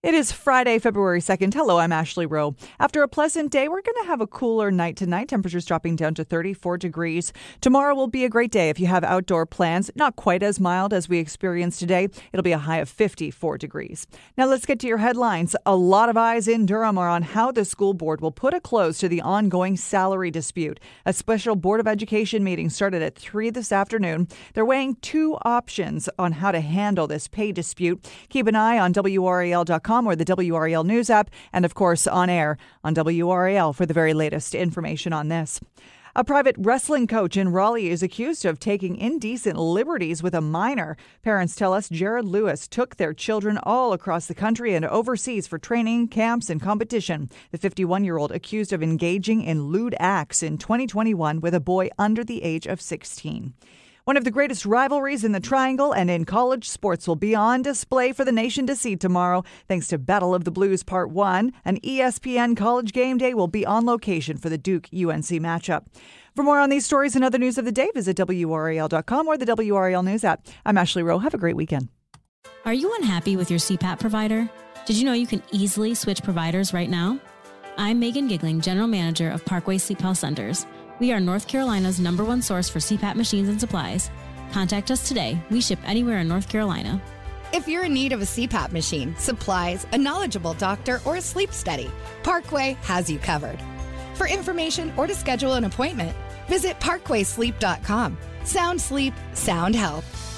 It is Friday, February 2nd. Hello, I'm Ashley Rowe. After a pleasant day, we're going to have a cooler night tonight. Temperatures dropping down to 34 degrees. Tomorrow will be a great day if you have outdoor plans. Not quite as mild as we experienced today. It'll be a high of 54 degrees. Now let's get to your headlines. A lot of eyes in Durham are on how the school board will put a close to the ongoing salary dispute. A special Board of Education meeting started at 3 this afternoon. They're weighing two options on how to handle this pay dispute. Keep an eye on WRAL.com or the WRAL News app, and of course on air on WRAL for the very latest information on this. A private wrestling coach in Raleigh is accused of taking indecent liberties with a minor. Parents tell us Jared Lewis took their children all across the country and overseas for training, camps, and competition. The 51 year old accused of engaging in lewd acts in 2021 with a boy under the age of 16. One of the greatest rivalries in the Triangle and in college sports will be on display for the nation to see tomorrow. Thanks to Battle of the Blues Part 1, an ESPN College Game Day will be on location for the Duke UNC matchup. For more on these stories and other news of the day, visit WRAL.com or the WRAL News app. I'm Ashley Rowe. Have a great weekend. Are you unhappy with your CPAP provider? Did you know you can easily switch providers right now? I'm Megan Gigling, General Manager of Parkway Sleep Health Centers. We are North Carolina's number one source for CPAP machines and supplies. Contact us today. We ship anywhere in North Carolina. If you're in need of a CPAP machine, supplies, a knowledgeable doctor, or a sleep study, Parkway has you covered. For information or to schedule an appointment, visit parkwaysleep.com. Sound sleep, sound health.